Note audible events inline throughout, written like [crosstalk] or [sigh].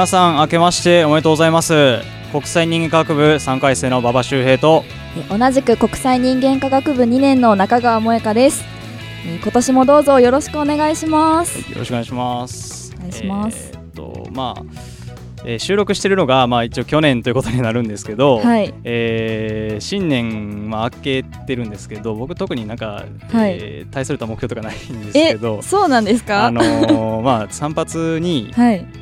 皆さん明けましておめでとうございます。国際人間科学部3回生の馬場周平と。同じく国際人間科学部2年の中川萌香です。今年もどうぞよろしくお願いします。よろしくお願いします。お願いします、えー、っとまあえー、収録してるのが、まあ、一応去年ということになるんですけど、はい、えー、新年、まあ、明けてるんですけど僕特になんか、はい、えー、大それた目標とかないんですけどそうなんですか、あのー、まあ、散髪に、はい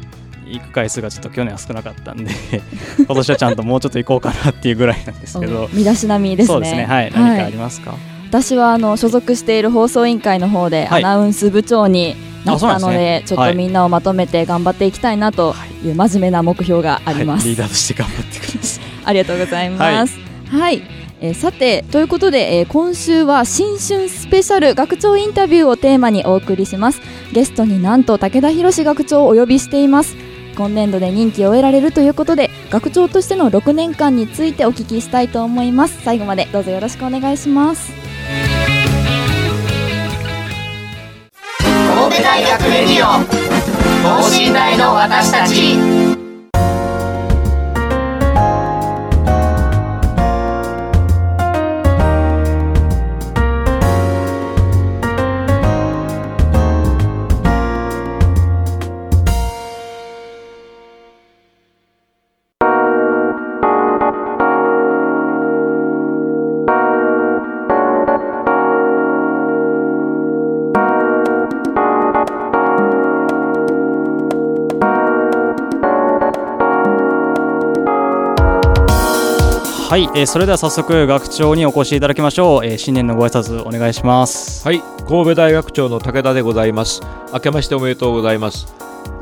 行く回数がちょっと去年は少なかったんで [laughs] 今年はちゃんともうちょっと行こうかなっていうぐらいなんですけど。[laughs] 身だしなみですね。そうですね。はい、何かありますか？私はあの所属している放送委員会の方でアナウンス部長になったので、ね、ちょっとみんなをまとめて頑張っていきたいなという真面目な目標があります、はい、リーダーとして頑張ってください。[laughs] ありがとうございます。はい、えー、さてということで、えー、今週は新春スペシャル学長インタビューをテーマにお送りします。ゲストになんと武田博学長をお呼びしています今年度で任期を得られるということで学長としての6年間についてお聞きしたいと思います。最後までどうぞよろしくお願いします。神戸大学レディオ等身大の私たち。はい、えー、それでは早速学長にお越しいただきましょう、えー、新年のご挨拶お願いします。はい神戸大学長の武田でございます。明けましておめでとうございます。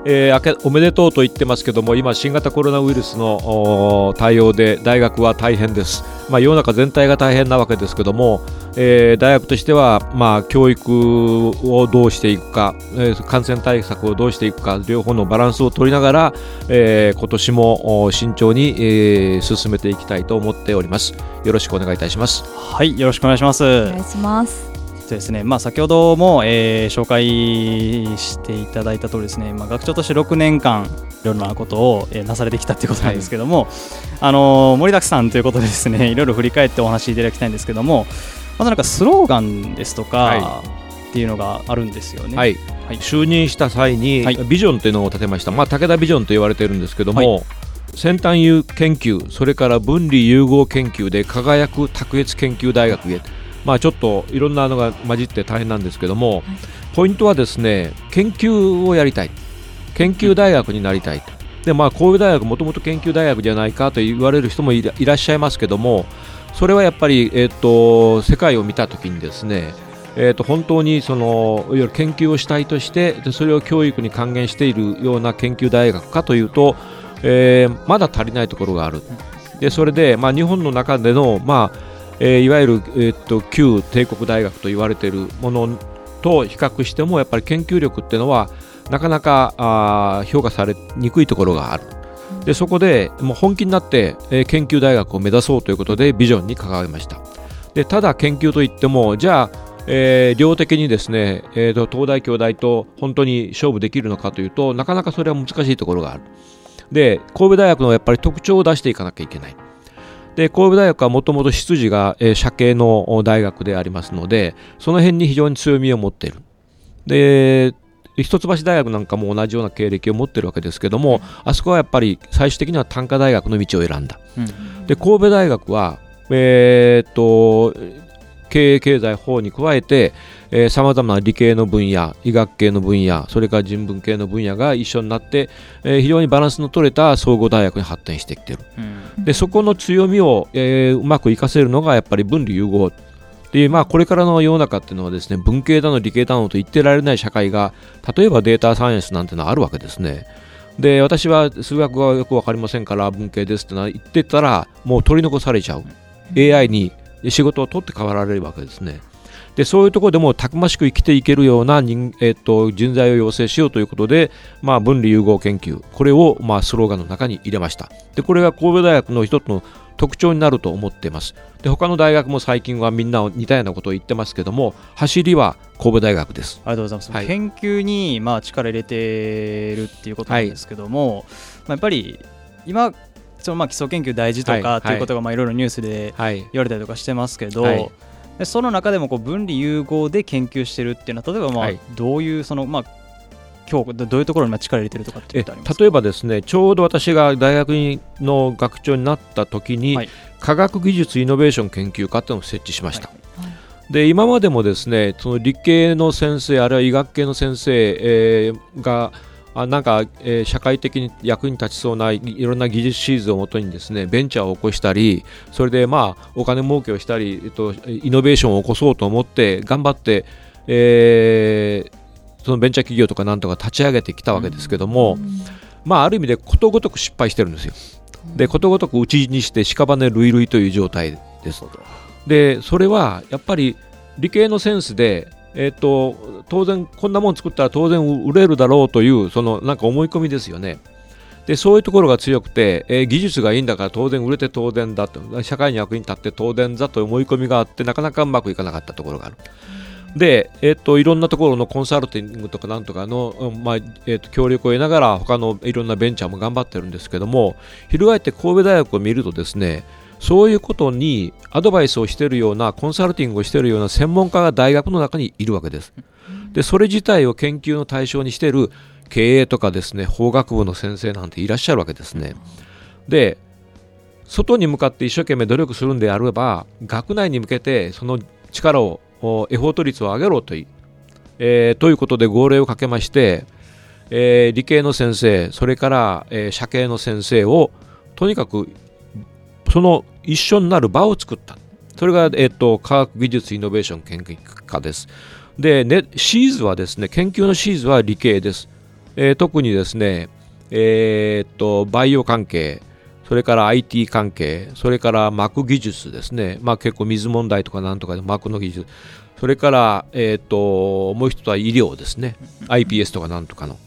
えー、おめでとうと言ってますけども今、新型コロナウイルスの対応で大学は大変です、まあ、世の中全体が大変なわけですけども、えー、大学としては、まあ、教育をどうしていくか、えー、感染対策をどうしていくか両方のバランスを取りながら、えー、今年も慎重に、えー、進めていきたいと思っております。よろしくお願いいたします。はいよろしくお願いします。お願いします。ですね、まあ、先ほども、えー、紹介していただいた通りですね、まあ、学長として6年間いろいろなことを、えー、なされてきたということなんですけども、はい、あの盛りだくさんということでですねいろいろ振り返ってお話しいただきたいんですけどもなんかスローガンですとか、はい、っていうのがあるんですよね。はい、はい、就任した際に、ビジョンというのを立てました、まあ、武田ビジョンと言われているんですけども、先端研究それから分離融合研究で輝く卓越研究大学へまあ、ちょっといろんなのが混じって大変なんですけども、はい、ポイントはですね研究をやりたい。研究大学になりたいで、まあ、大学もともと研究大学じゃないかと言われる人もいらっしゃいますけどもそれはやっぱり、えーと、世界を見たときにですねえーと、本当にそのいわゆる研究をしたいとしてでそれを教育に還元しているような研究大学かというと、えー、まだ足りないところがあるでそれで、まあ、日本の中での、まあえー、いわゆる、えー、っと旧帝国大学と言われているものと比較してもやっぱり研究力っていうのはなかなかあ評価されにくいところがある。でそこでもう本気になって、え、研究大学を目指そうということでビジョンに掲げました。でただ研究といってもじゃあ、えー、量的にですね、えーと、東大京大と本当に勝負できるのかというとなかなかそれは難しいところがある。で神戸大学のやっぱり特徴を出していかなきゃいけない。で神戸大学はもともと出自が、えー、社系の大学でありますのでその辺に非常に強みを持っている。で一橋大学なんかも同じような経歴を持っているわけですけどもあそこはやっぱり最終的には短科大学の道を選んだ、うん、で神戸大学は、えー、っと経営経済法に加えてさまざまな理系の分野医学系の分野それから人文系の分野が一緒になって、えー、非常にバランスの取れた総合大学に発展してきている、うん、でそこの強みを、えー、うまく活かせるのがやっぱり分離融合でまあ、これからの世の中っていうのはですね文系だの理系だのと言ってられない社会が例えばデータサイエンスなんてのはあるわけですね。で私は数学がよく分かりませんから文系ですってのは言ってたらもう取り残されちゃう AI に仕事を取って代わられるわけですね。でそういうところでもたくましく生きていけるような人,、えーと、人材を養成しようということで、まあ、分離融合研究。これを、まあ、スローガンの中に入れました。でこれが神戸大学の一つの特徴になると思っています。で他の大学も最近はみんな似たようなことを言ってますけども走りは神戸大学です。ありがとうございます、はい、研究にまあ力入れてるっていうことなんですけども、はい、まあ、やっぱり今そのまあ基礎研究大事とかっていうことがまあいろいろニュースで言われたりとかしてますけど、はいでその中でもこう分離融合で研究してるっていうのは例えばまあどういうそのまあ今日どういうところに力入れてるとかって例えばですねちょうど私が大学の学長になった時に、はい、科学技術イノベーション研究科っていうのを設置しました。はいはい、で今までもですねその理系の先生あるいは医学系の先生、えー、があなんか、えー、社会的に役に立ちそうないろんな技術シーズンをもとにですねベンチャーを起こしたりそれでまあお金儲けをしたり、えっと、イノベーションを起こそうと思って頑張って、えー、そのベンチャー企業とかなんとか立ち上げてきたわけですけども、まあ、ある意味でことごとく失敗してるんですよ。でことごとく打ちにして屍類類という状態です。でそれはやっぱり理系のセンスで、えーと、当然こんなもん作ったら当然売れるだろうというそのなんか思い込みですよね。でそういうところが強くて、えー、技術がいいんだから当然売れて当然だと社会に役に立って当然だという思い込みがあってなかなかうまくいかなかったところがある。で、えっと、いろんなところのコンサルティングとかなんとかの、まあえっと、協力を得ながら他のいろんなベンチャーも頑張ってるんですけども翻って神戸大学を見るとですねそういうことにアドバイスをしているようなコンサルティングをしているような専門家が大学の中にいるわけです。でそれ自体を研究の対象にしている経営とかですね法学部の先生なんていらっしゃるわけですね。で外に向かって一生懸命努力するんであれば学内に向けてその力をエフォート率を上げろとい,、えー、ということで号令をかけまして、えー、理系の先生それから、えー、社系の先生をとにかくその一緒になる場を作った。それが、えーと、科学技術イノベーション研究科です。で、ね、シーズはですね研究のシーズは理系です、えー、特にですねえー、とバイオ関係それから IT 関係、それから膜技術ですね、まあ、結構水問題とかなんとかで膜の技術、それから、えーと、もう一つは医療ですね、iPS とかなんとかの。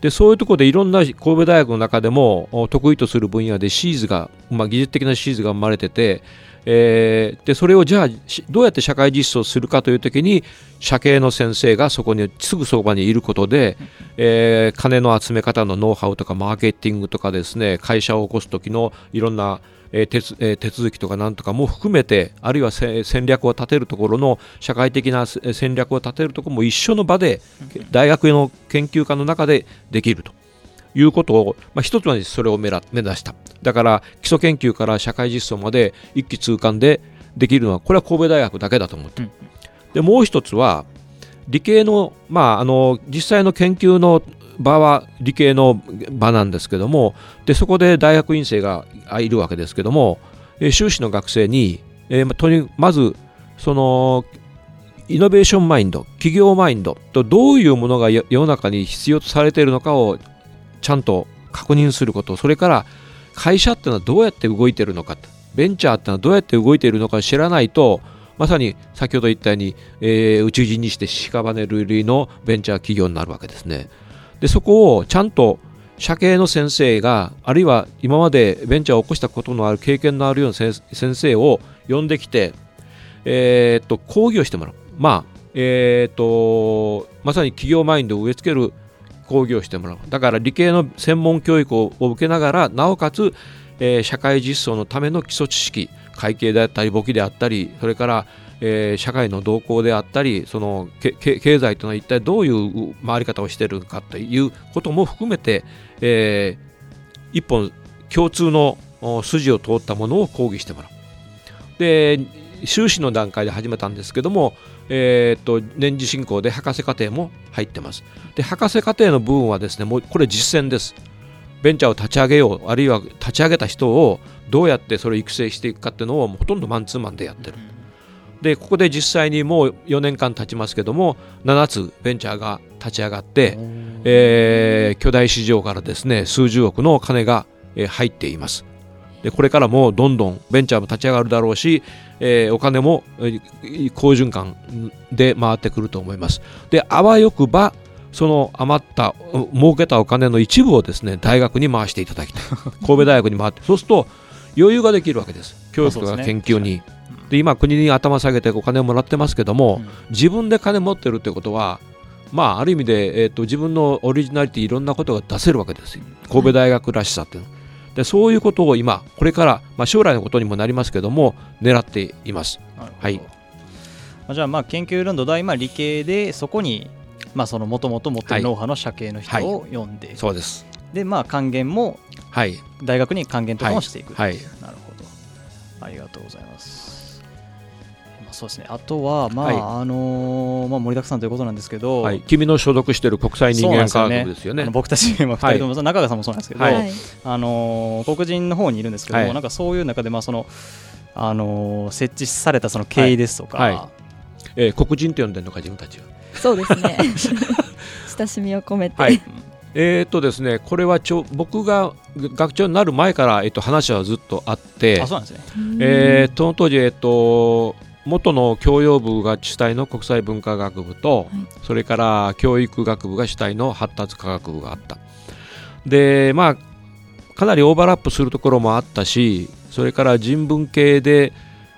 でそういうところでいろんな神戸大学の中でも得意とする分野でシーズが、まあ、技術的なシーズが生まれてて、えー、でそれをじゃあどうやって社会実装するかという時に社系の先生がそこにすぐそばにいることで、えー、金の集め方のノウハウとかマーケティングとかですね会社を起こす時のいろんなえ手手続きとかなんとかも含めてあるいは戦略を立てるところの社会的な戦略を立てるところも一緒の場で大学の研究家の中でできると。いうことを、まあ、一つはそれを目指した。だから基礎研究から社会実装まで一気通貫でできるのはこれは神戸大学だけだと思って、うん、でもう一つは理系の,、まあ、あの実際の研究の場は理系の場なんですけどもでそこで大学院生がいるわけですけども、え修士の学生に、えー、とにまずそのイノベーションマインド企業マインドとどういうものが世の中に必要とされているのかをちゃんと確認することそれから会社っていうのはどうやって動いているのかベンチャーっていうのはどうやって動いているのか知らないとまさに先ほど言ったように、えー、宇宙人にして屍類類のベンチャー企業になるわけですね。でそこをちゃんと社系の先生があるいは今までベンチャーを起こしたことのある経験のあるような先生を呼んできて、えー、っと講義をしてもらう。まあえー、っとまさに企業マインドを植え付ける講義をしてもらう。だから理系の専門教育を受けながらなおかつ、えー、社会実装のための基礎知識会計であったり簿記であったりそれから、えー、社会の動向であったりその経済というのは一体どういう回り方をしているかということも含めて、えー、一本共通の筋を通ったものを講義してもらう。で修士の段階で始めたんですけども、えー、と年次進行で博士課程も入ってます。で博士課程の部分はですねもうこれ実践です。ベンチャーを立ち上げようあるいは立ち上げた人をどうやってそれを育成していくかっていうのをほとんどマンツーマンでやってる。でここで実際にもう4年間経ちますけども7つベンチャーが立ち上がって、えー、巨大市場からですね数十億の金が、えー、入っています。でこれからもどんどんベンチャーも立ち上がるだろうし、えー、お金も、えー、好循環で回ってくると思います。であわよくばその余った儲けたお金の一部をですね大学に回していただきたい。[laughs] 神戸大学に回ってそうすると余裕ができるわけです。教育とか研究に。で今国に頭下げてお金をもらってますけども、うん、自分で金持ってるってことはまあある意味で、えーと、自分のオリジナリティいろんなことが出せるわけですよ。神戸大学らしさっていうの、でそういうことを今これから、まあ、将来のことにもなりますけども狙っています。はい。じゃあまあ研究論土台、まあ、理系でそこにまあそのもともと持ってるノウハウの社系の人を読んで、はいはい、そうです。でまあ還元もはい。大学に還元とかもしていく、はい、なるほど。ありがとうございますそうですね。あとは、まあ、はい、あのー、まあ、盛りだくさんということなんですけど、はい、君の所属している国際人間科学部ですよね、ね、僕たち、まあ、2人とも、はい、中川さんもそうなんですけど、はい、あのー、黒人の方にいるんですけども、なんかそういう中で、まあそのあのー、設置されたその経緯ですとか、はい。えー、黒人って呼んでるのか、自分たちは。そうですね。[laughs] 親しみを込めて、はい。えーとですね、これはちょ僕が学長になる前から、えっと、話はずっとあってあそうなんですね、えー、その当時、えっと元の教養部が主体の国際文化学部と、はい、それから教育学部が主体の発達科学部があった。でまあかなりオーバーラップするところもあったしそれから人文系で、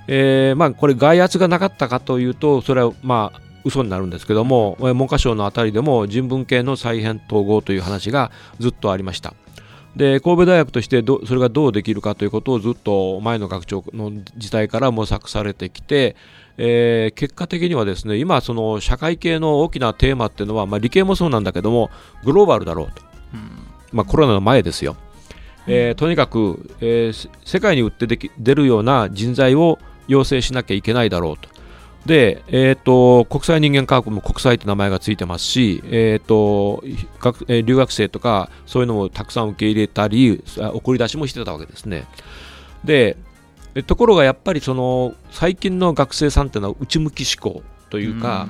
えー、まあこれ外圧がなかったかというとそれはまあ嘘になるんですけども文科省のあたりでも人文系の再編統合という話がずっとありましたで神戸大学としてどそれがどうできるかということをずっと前の学長の時代から模索されてきて、えー、結果的にはですね今その社会系の大きなテーマっていうのは、まあ、理系もそうなんだけどもグローバルだろうと、うん、まあ、コロナの前ですよ、えー、とにかく、えー、世界に売ってでき出るような人材を養成しなきゃいけないだろうとで、えーと、国際人間科学も国際って名前がついてますし、えーと留学生とかそういうのをたくさん受け入れたり送り出しもしてたわけですね。でところがやっぱりその最近の学生さんっていうのは内向き思考というか、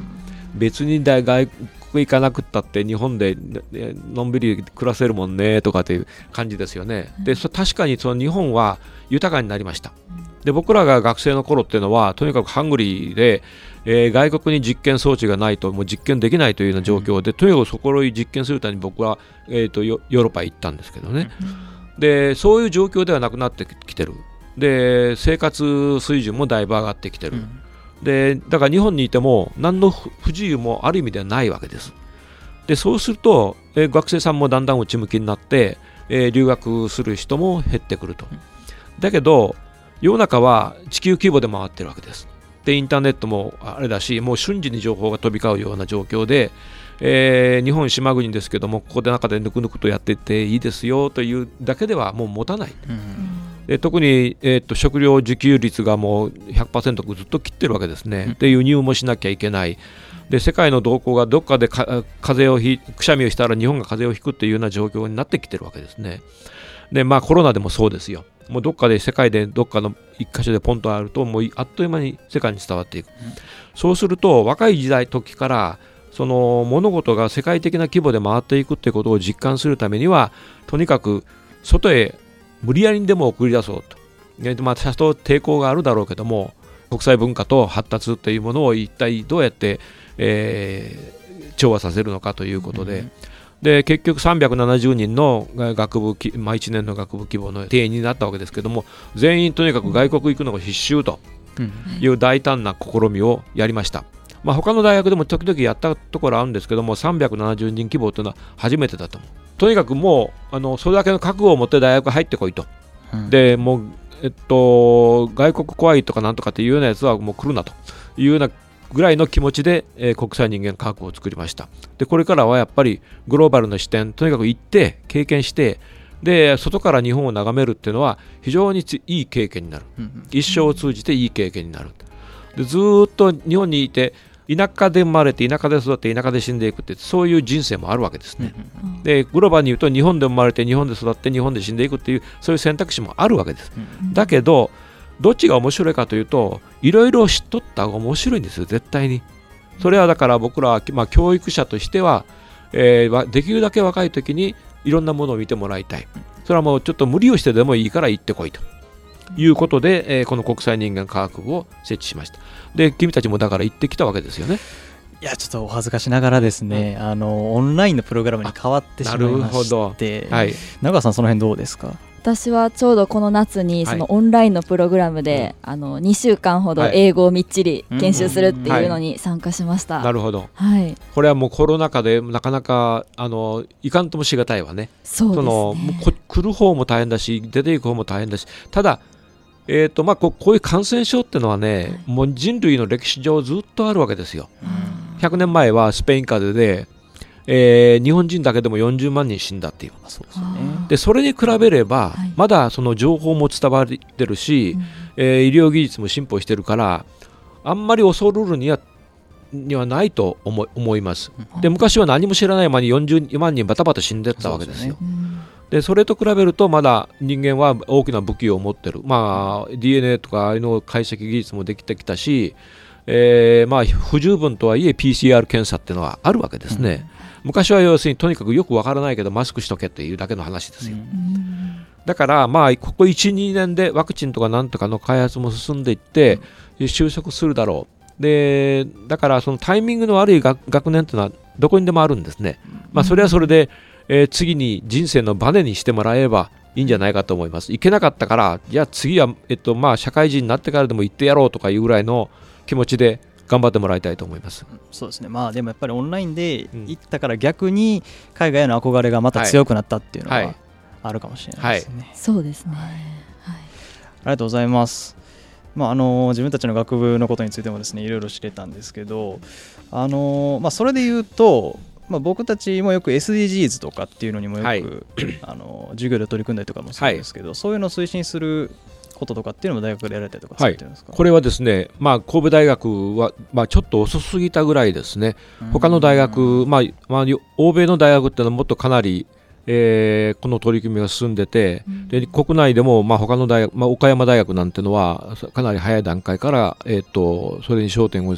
う別に外国行かなくったって日本でのんびり暮らせるもんねとかっていう感じですよね。で確かにその日本は豊かになりました。で僕らが学生の頃っていうのはとにかくハングリーで、えー、外国に実験装置がないともう実験できないというような状況で、うん、とにかくそこを実験するために僕は、えーと、ヨーロッパへ行ったんですけどね、うん、でそういう状況ではなくなってきてる。で生活水準もだいぶ上がってきてる、うん、でだから日本にいても何の不自由もある意味ではないわけです。でそうすると、えー、学生さんもだんだん内向きになって、えー、留学する人も減ってくると、だけど世の中は地球規模で回ってるわけです。で、インターネットもあれだし、もう瞬時に情報が飛び交うような状況で、えー、日本島国ですけども、ここで中でぬくぬくとやっていっていいですよというだけではもう持たない。うん、で特に、えーと、食料自給率がもう100%ずっと切ってるわけですね。で、輸入もしなきゃいけない。で世界の動向がどっかでか風邪をひくしゃみをしたら日本が風邪をひくっていうような状況になってきてるわけですね。でまあコロナでもそうですよ。もうどっかで世界でどっかの一箇所でポンとあるともうあっという間に世界に伝わっていく、うん、そうすると若い時代時からその物事が世界的な規模で回っていくってことを実感するためにはとにかく外へ無理やりにでも送り出そうと、ねまあ、多少抵抗があるだろうけども国際文化と発達というものを一体どうやって、えー、調和させるのかということで、うんで結局370人の学部、まあ、1年の学部規模の定員になったわけですけども全員とにかく外国行くのが必修という大胆な試みをやりました。まあ、他の大学でも時々やったところあるんですけども370人規模というのは初めてだと。思うとにかくもうあのそれだけの覚悟を持って大学入ってこいと、うん、でもうえっと外国怖いとかなんとかっていうようなやつはもう来るなというようなぐらいの気持ちで、えー、国際人間科学を作りました。でこれからはやっぱりグローバルな視点とにかく行って経験してで外から日本を眺めるっていうのは非常にいい経験になる、うん、一生を通じていい経験になる。でずーっと日本にいて田舎で生まれて田舎で育って田舎で死んでいくってそういう人生もあるわけですね。でグローバルに言うと日本で生まれて日本で育って日本で死んでいくっていうそういう選択肢もあるわけです。だけどどっちが面白いかというといろいろ知っとった方が面白いんですよ絶対に。それはだから僕らは、まあ、教育者としては、えー、できるだけ若い時にいろんなものを見てもらいたい。それはもうちょっと無理をしてでもいいから行ってこいと。いうことで、えー、この国際人間科学部を設置しました。で、君たちもだから行ってきたわけですよね。いやちょっとお恥ずかしながらですね、うん、あのオンラインのプログラムに変わってしまいまして、はい、長さんその辺どうですか？私はちょうどこの夏にそのオンラインのプログラムで、はい、あの2週間ほど英語をみっちり研修するっていうのに参加しました、なるほど、はい、これはもうコロナ禍でなかなかあのいかんともしがたいわね。そうですね。その来る方も大変だし出ていく方も大変だし。ただえーとまあ、こういう感染症っていうのはね、はい、もう人類の歴史上ずっとあるわけですよ。100年前はスペイン風邪で、えー、日本人だけでも40万人死んだっていうそうです、ね、でそれに比べれば、はい、まだその情報も伝わってるし、うん、えー、医療技術も進歩してるからあんまり恐るるにはにはないと思思います、で昔は何も知らない間に40万人バタバタ死んでったわけですよ。そでそれと比べるとまだ人間は大きな武器を持ってる、まあ、DNA とかああいうの解析技術もできてきたし、えー、まあ不十分とはいえ PCR 検査っていうのはあるわけですね、うん、昔は要するにとにかくよくわからないけどマスクしとけっていうだけの話ですよ、うん、だからまあここ12年でワクチンとかなんとかの開発も進んでいって収束するだろう。でだからそのタイミングの悪い学年というのはどこにでもあるんですね、まあ、それはそれで、えー、次に人生のバネにしてもらえばいいんじゃないかと思います。行けなかったから、じゃあ次は、えっとまあ、社会人になってからでも行ってやろうとかいうぐらいの気持ちで頑張ってもらいたいと思います。そうですね、まあ、でもやっぱりオンラインで行ったから逆に海外への憧れがまた強くなったっていうのはあるかもしれないですね。はい。はい、そうですね、はい、ありがとうございます。まあ、あの自分たちの学部のことについてもですねいろいろ知れたんですけど、あのまあ、それで言うとまあ、僕たちもよく SDGs とかっていうのにもよく、はい、あの授業で取り組んだりとかもするんですけど、はい、そういうのを推進することとかっていうのも大学でやられたりとかはい、これはですね、まあ、神戸大学は、まあ、ちょっと遅すぎたぐらいですね、他の大学、まあまあ、欧米の大学っていうのはもっとかなり、えー、この取り組みが進んでて、うん、で国内でも、まあ、他の大学、まあ、岡山大学なんてのはかなり早い段階から、えーとそれに焦点を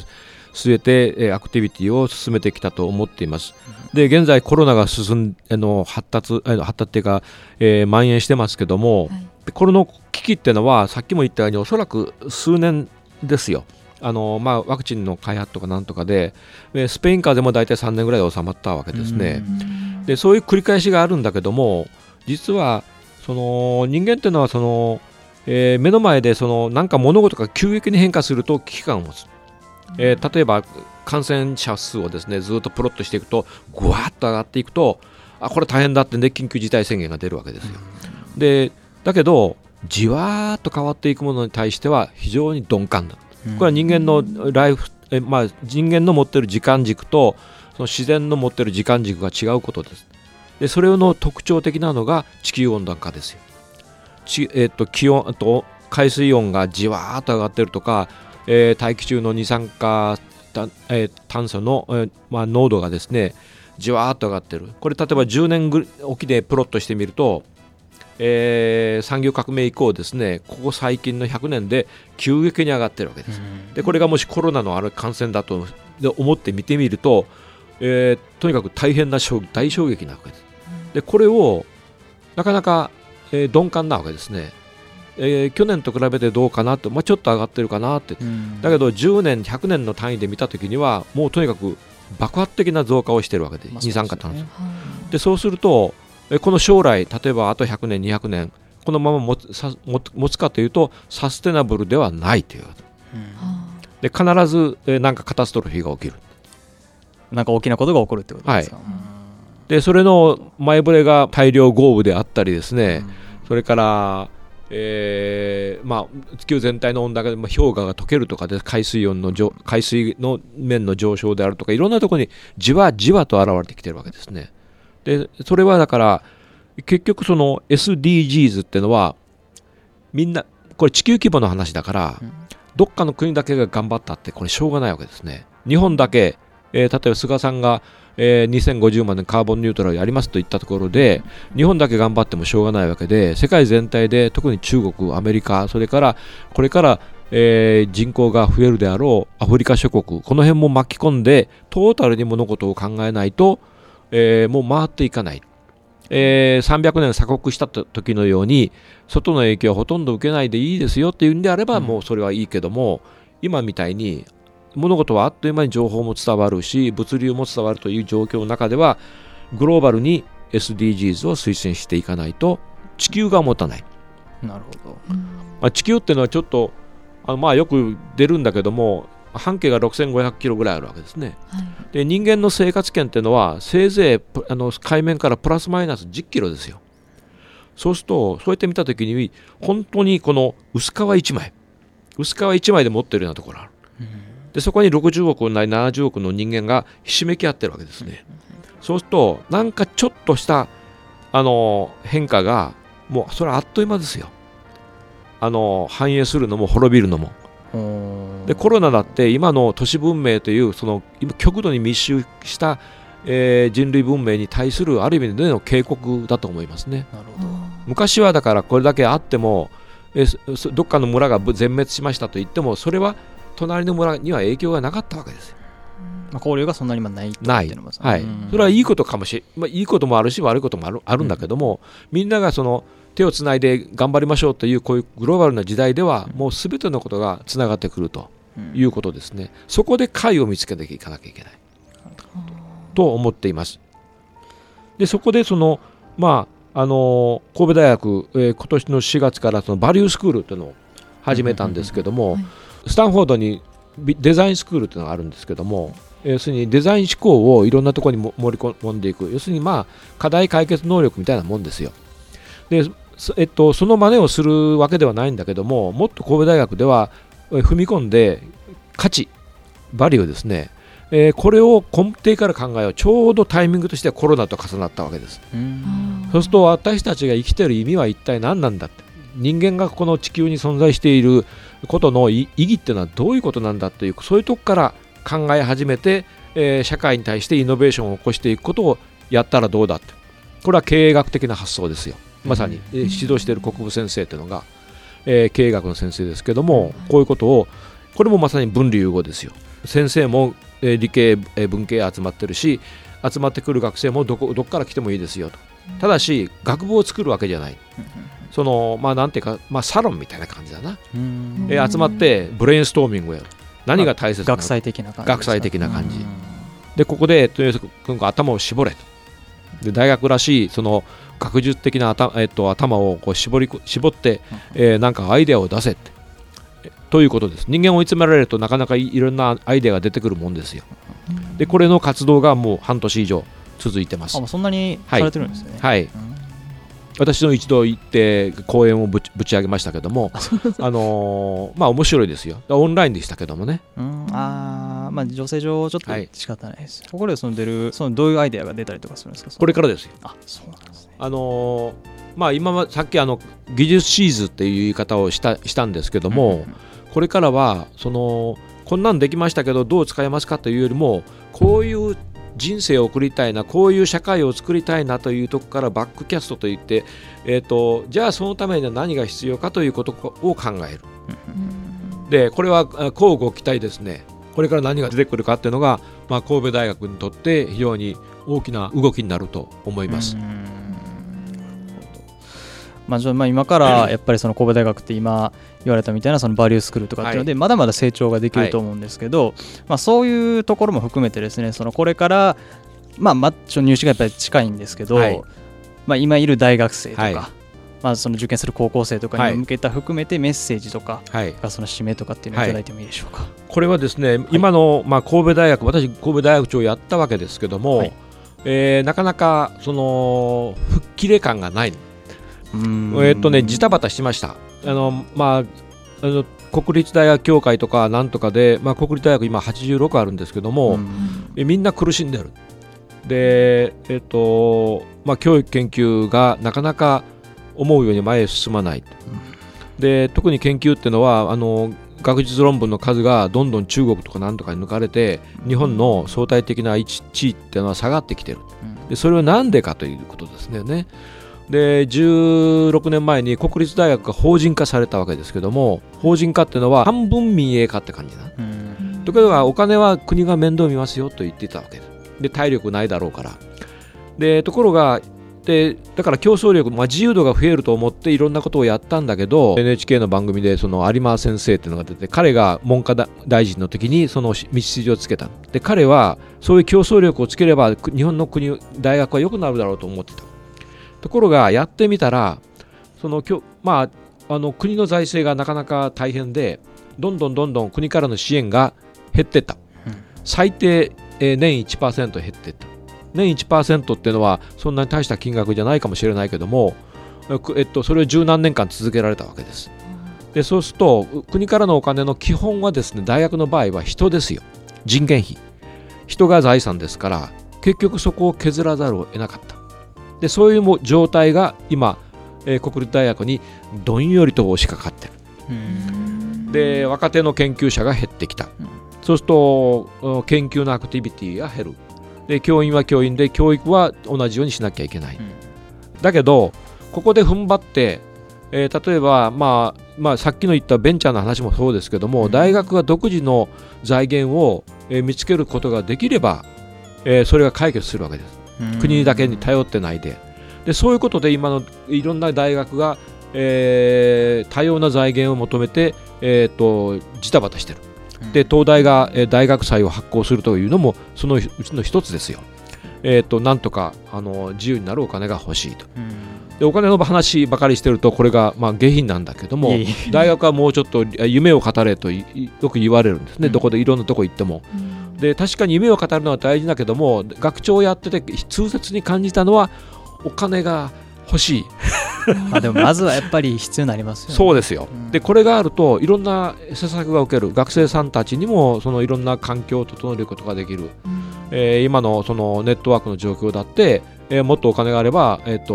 据えてアクティビティを進めてきたと思っています。で現在コロナが進んあの発達発達っていうか、えー、蔓延してますけども、はい、この危機っていうのはさっきも言ったようにおそらく数年ですよ。あのまあ、ワクチンの開発とかなんとかでスペイン風邪も大体3年ぐらいで収まったわけですね。でそういう繰り返しがあるんだけども実はその人間っていうのはその、えー、目の前でそのなんか物事が急激に変化すると危機感を持つ。えー、例えば感染者数をですねずっとプロットしていくとぐわっと上がっていくとあこれ大変だってんで緊急事態宣言が出るわけですよ。でだけどじわーっと変わっていくものに対しては非常に鈍感だ。これは人間のライフ、えまあ、人間の持っている時間軸とその自然の持っている時間軸が違うことです。でそれの特徴的なのが地球温暖化ですよ。ちえー、っと気温と海水温がじわーっと上がってるとかえー、大気中の二酸化えー、炭素の、えーまあ、濃度がですねじわーっと上がってるこれ例えば10年ぐおきでプロットしてみると、えー、産業革命以降ですねここ最近の100年で急激に上がってるわけです、でこれがもしコロナのある感染だと思って見てみると、えー、とにかく大変な大衝撃なわけです。でこれをなかなか、えー、鈍感なわけですね。えー、去年と比べてどうかなと、まあ、ちょっと上がってるかなって、うん、だけど10年、100年の単位で見たときにはもうとにかく爆発的な増加をしているわけで、まあ、二酸化炭素。でそうすると、えこの将来、例えばあと100年、200年、このまま持つさ持つかというと、サステナブルではないという、うん、で必ず、えなんかカタストロフィーが起きる。なんか大きなことが起こるってことですか、はい、でそれの前触れが大量豪雨であったりですね、うん、それからえーまあ、地球全体の温暖化で、まあ、氷河が溶けるとかで海水温の海水の面の上昇であるとかいろんなところにじわじわと現れてきてるわけですね。でそれはだから結局その SDGs っていうのはみんなこれ地球規模の話だから、どっかの国だけが頑張ったってこれしょうがないわけですね。日本だけ、えー、例えば菅さんが、えー、2050までカーボンニュートラルやりますと言ったところで日本だけ頑張ってもしょうがないわけで世界全体で特に中国アメリカそれからこれからえー、人口が増えるであろうアフリカ諸国この辺も巻き込んでトータルに物事を考えないと、えー、もう回っていかない。えー、300年鎖国した時のように外の影響はほとんど受けないでいいですよっていうんであれば、もうそれはいいけども今みたいに物事はあっという間に情報も伝わるし物流も伝わるという状況の中ではグローバルに SDGs を推進していかないと地球が持たない。なるほど、まあ、地球っていうのはちょっとあのまあよく出るんだけども半径が6500キロぐらいあるわけですね、はい、で人間の生活圏っていうのはせいぜいあの海面からプラスマイナス10キロですよ。そうするとそうやって見た時に本当にこの薄皮1枚。薄皮1枚で持ってるようなところある、でそこに60億ない70億の人間がひしめき合ってるわけですね、そうするとなんかちょっとしたあの変化がもうそれはあっという間ですよ。あの反映するのも滅びるのもでコロナだって今の都市文明というその極度に密集した、えー、人類文明に対するある意味での警告だと思いますね。昔はだからこれだけあっても、えー、どっかの村が全滅しましたと言ってもそれは隣の村には影響がなかったわけですまあ、交流がそんなにないない、はい、それはいいことかもしれ、まあ、いいこともあるし悪いこともあるあるんだけども、うん、みんながその手をつないで頑張りましょうというこういうグローバルな時代ではもうすべてのことがつながってくるということですね、そこで解を見つけていかなきゃいけない。と思っています。でそこでそのまああの神戸大学、えー、今年の4月からそのバリュースクールというのを始めたんですけども、スタンフォードにデザインスクールというのがあるんですけども要するにデザイン思考をいろんなところに盛り込んでいく要するにまあ課題解決能力みたいなもんですよ。でえっと、その真似をするわけではないんだけどももっと神戸大学では踏み込んで価値バリューですね、えー、これを根底から考えよう。ちょうどタイミングとしてはコロナと重なったわけです。そうすると私たちが生きている意味は一体何なんだって。人間がこの地球に存在していることの意義っていうのはどういうことなんだというそういうとこから考え始めて、えー、社会に対してイノベーションを起こしていくことをやったらどうだって。これは経営学的な発想ですよ。まさに、え指導している国分先生というのが、えー、経営学の先生ですけどもこういうことをこれもまさに分離融合ですよ。先生も、えー、理系、えー、文系集まってるし集まってくる学生もどこどこから来てもいいですよと。ただし学部を作るわけじゃないそのまあなんていうか、まあ、サロンみたいな感じだな、えー、集まってブレインストーミングをやる。何が大切なの学際的な感じ学際的な感じ。でここでとりあえず頭を絞れと。で大学らしいその学術的な頭,、えっと、頭をこう絞り絞って、えー、なんかアイデアを出せって。ということです。人間を追い詰められるとなかなかいろんなアイデアが出てくるもんですよ。でこれの活動がもう半年以上続いてます。あそんなにされてるんですね。はい、はい私の一度行って講演をぶちぶち上げましたけどもあのー、まあ面白いですよ。オンラインでしたけどもね、うん、ああまあ女性上ちょっと仕方ないです、はい、ここでその出るそのどういうアイデアが出たりとかするんですか？これからですよ。あそうなんですね。あのー、まあ今はさっきあの技術シーズっていう言い方をしたしたんですけども、うんうん、これからはそのこんなんできましたけどどう使えますかというよりもこういう人生を送りたいなこういう社会を作りたいなというとこからバックキャストといって、えーと、じゃあそのためには何が必要かということを考える。でこれは交互期待ですねこれから何が出てくるかっていうのが、まあ、神戸大学にとって非常に大きな動きになると思います。まあ、まあ今から [clears throat] やっぱりその神戸大学って今言われたみたいなそのバリュースクールとかっていうのでまだまだ成長ができると思うんですけど、まあ、そういうところも含めてですねそのこれからまあマッチョ入試がやっぱり近いんですけど、まあ、今いる大学生とか、まあ、その受験する高校生とかに向けた含めてメッセージとかがその指名とかっていうのをいただいてもいいでしょうか、これはですね、今の、まあ、神戸大学私神戸大学長やったわけですけども、はい、えー、なかなかその吹っ切れ感がないえっとねジタバタしました。あのまああの国立大学協会とかなんとかで、まあ、国立大学今86あるんですけども、えみんな苦しんでる。でえっとまあ教育研究がなかなか思うように前へ進まない、で特に研究っていうのはあの学術論文の数がどんどん中国とかなんとかに抜かれて日本の相対的な位置地位っていうのは下がってきてる。でそれは何でかということですね。で16年前に国立大学が法人化されたわけですけども法人化っていうのは半分民営化って感じな。ところがお金は国が面倒見ますよと言ってたわけ。で体力ないだろうから。でところがでだから競争力、まあ、自由度が増えると思っていろんなことをやったんだけど NHK の番組でその有馬先生っていうのが出て彼が文科大臣の時にその道筋をつけたで彼はそういう競争力をつければ日本の国大学は良くなるだろうと思ってたところがやってみたらそのまあ、あの国の財政がなかなか大変でどんどんどんどん国からの支援が減っていった、最低、えー、年1%減っていった。年1%っていうのはそんなに大した金額じゃないかもしれないけども、えっと、それを十何年間続けられたわけです。でそうすると国からのお金の基本はですね大学の場合は人ですよ。人件費。人が財産ですから結局そこを削らざるを得なかった。でそういう状態が今、えー、国立大学にどんよりと押しかかってる。で若手の研究者が減ってきた。そうすると研究のアクティビティが減る。で教員は教員で教育は同じようにしなきゃいけない、うん、だけどここで踏ん張って、えー、例えば、まあまあ、さっきの言ったベンチャーの話もそうですけども、うん、大学が独自の財源を、えー、見つけることができれば、えー、それが解決するわけです、うん、国だけに頼ってないで。でそういうことで今のいろんな大学が、えー、多様な財源を求めて、えーとジタバタしてる。で東大が、え大学祭を発行するというのもそのうちの一つですよ。えーと、なんとかあの自由になるお金が欲しいと。でお金の話ばかりしてるとこれが、まあ、下品なんだけども大学はもうちょっと夢を語れとよく言われるんですね、どこでいろんなとこ行っても。で確かに夢を語るのは大事だけども学長をやってて痛切に感じたのはお金が欲しい。[laughs] あでもまずはやっぱり必要になりますよ、ね、そうですよ、うん、でこれがあるといろんな施策が受ける。学生さんたちにもそのいろんな環境を整えることができる、うん、えー、今のそのネットワークの状況だって、えー、もっとお金があれば、えーと、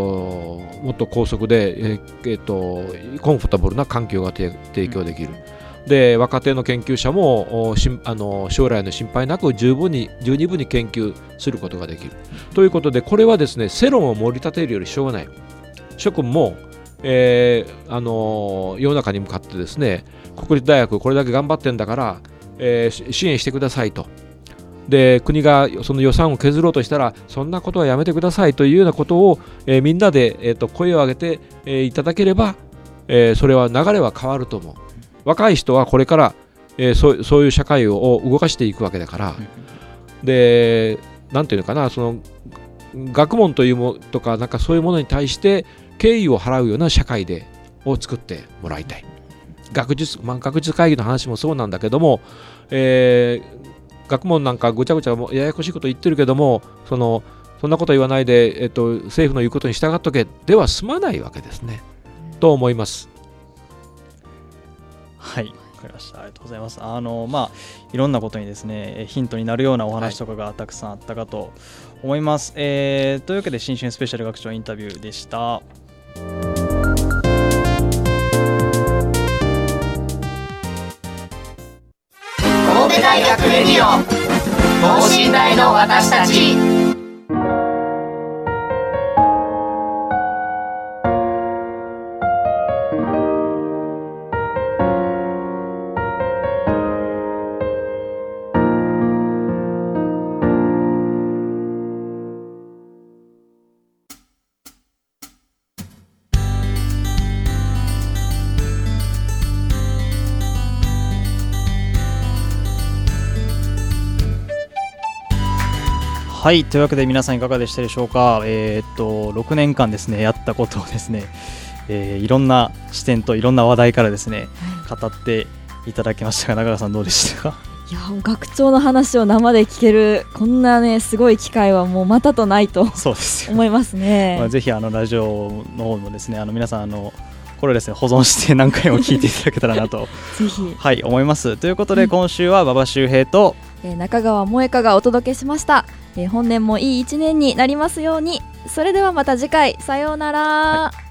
もっと高速で、えーえーと、コンフォタブルな環境が提供できる。うんで若手の研究者もあの将来の心配なく十分に十二分に研究することができる。ということでこれはですね世論を盛り立てるよりしょうがない。諸君も、えー、あの世の中に向かってですね国立大学これだけ頑張ってんだから、えー、支援してくださいと。で国がその予算を削ろうとしたらそんなことはやめてくださいというようなことを、えー、みんなで、えーと、声を上げて、えー、いただければ、えー、それは流れは変わると思う。若い人はこれから、えー、そうそういう社会を動かしていくわけだからでなんていうのかなその学問というもとかなんかそういうものに対して敬意を払うような社会でを作ってもらいたい。学術、まあ、学術会議の話もそうなんだけども、えー、学問なんかぐちゃぐちゃややこしいこと言ってるけども、そのそんなこと言わないで、えっと、政府の言うことに従っとけでは済まないわけですね。と思います。はい。わかりました。ありがとうございます。あの、まあ、いろんなことにですね、ヒントになるようなお話とかがたくさんあったかと思います。はい、えー、というわけで、新春スペシャル学長インタビューでした。神戸大学レディオ等身大の私たちはいというわけで皆さんいかがでしたでしょうか？えー、っと6年間ですねやったことをですね、えー、いろんな視点といろんな話題からですね、はい、語っていただきましたが中川さんどうでしたか？いや学長の話を生で聞けるこんなねすごい機会はもうまたとないとそうです思いますね。まあ、ぜひあのラジオの方もですねあの皆さんあのこれですね保存して何回も聞いていただけたらなと。[laughs] ぜひ。はい思います。ということで、今週は馬場周平と、えー、中川萌香がお届けしました、えー、本年もいい一年になりますように。それではまた次回。さようなら、はい。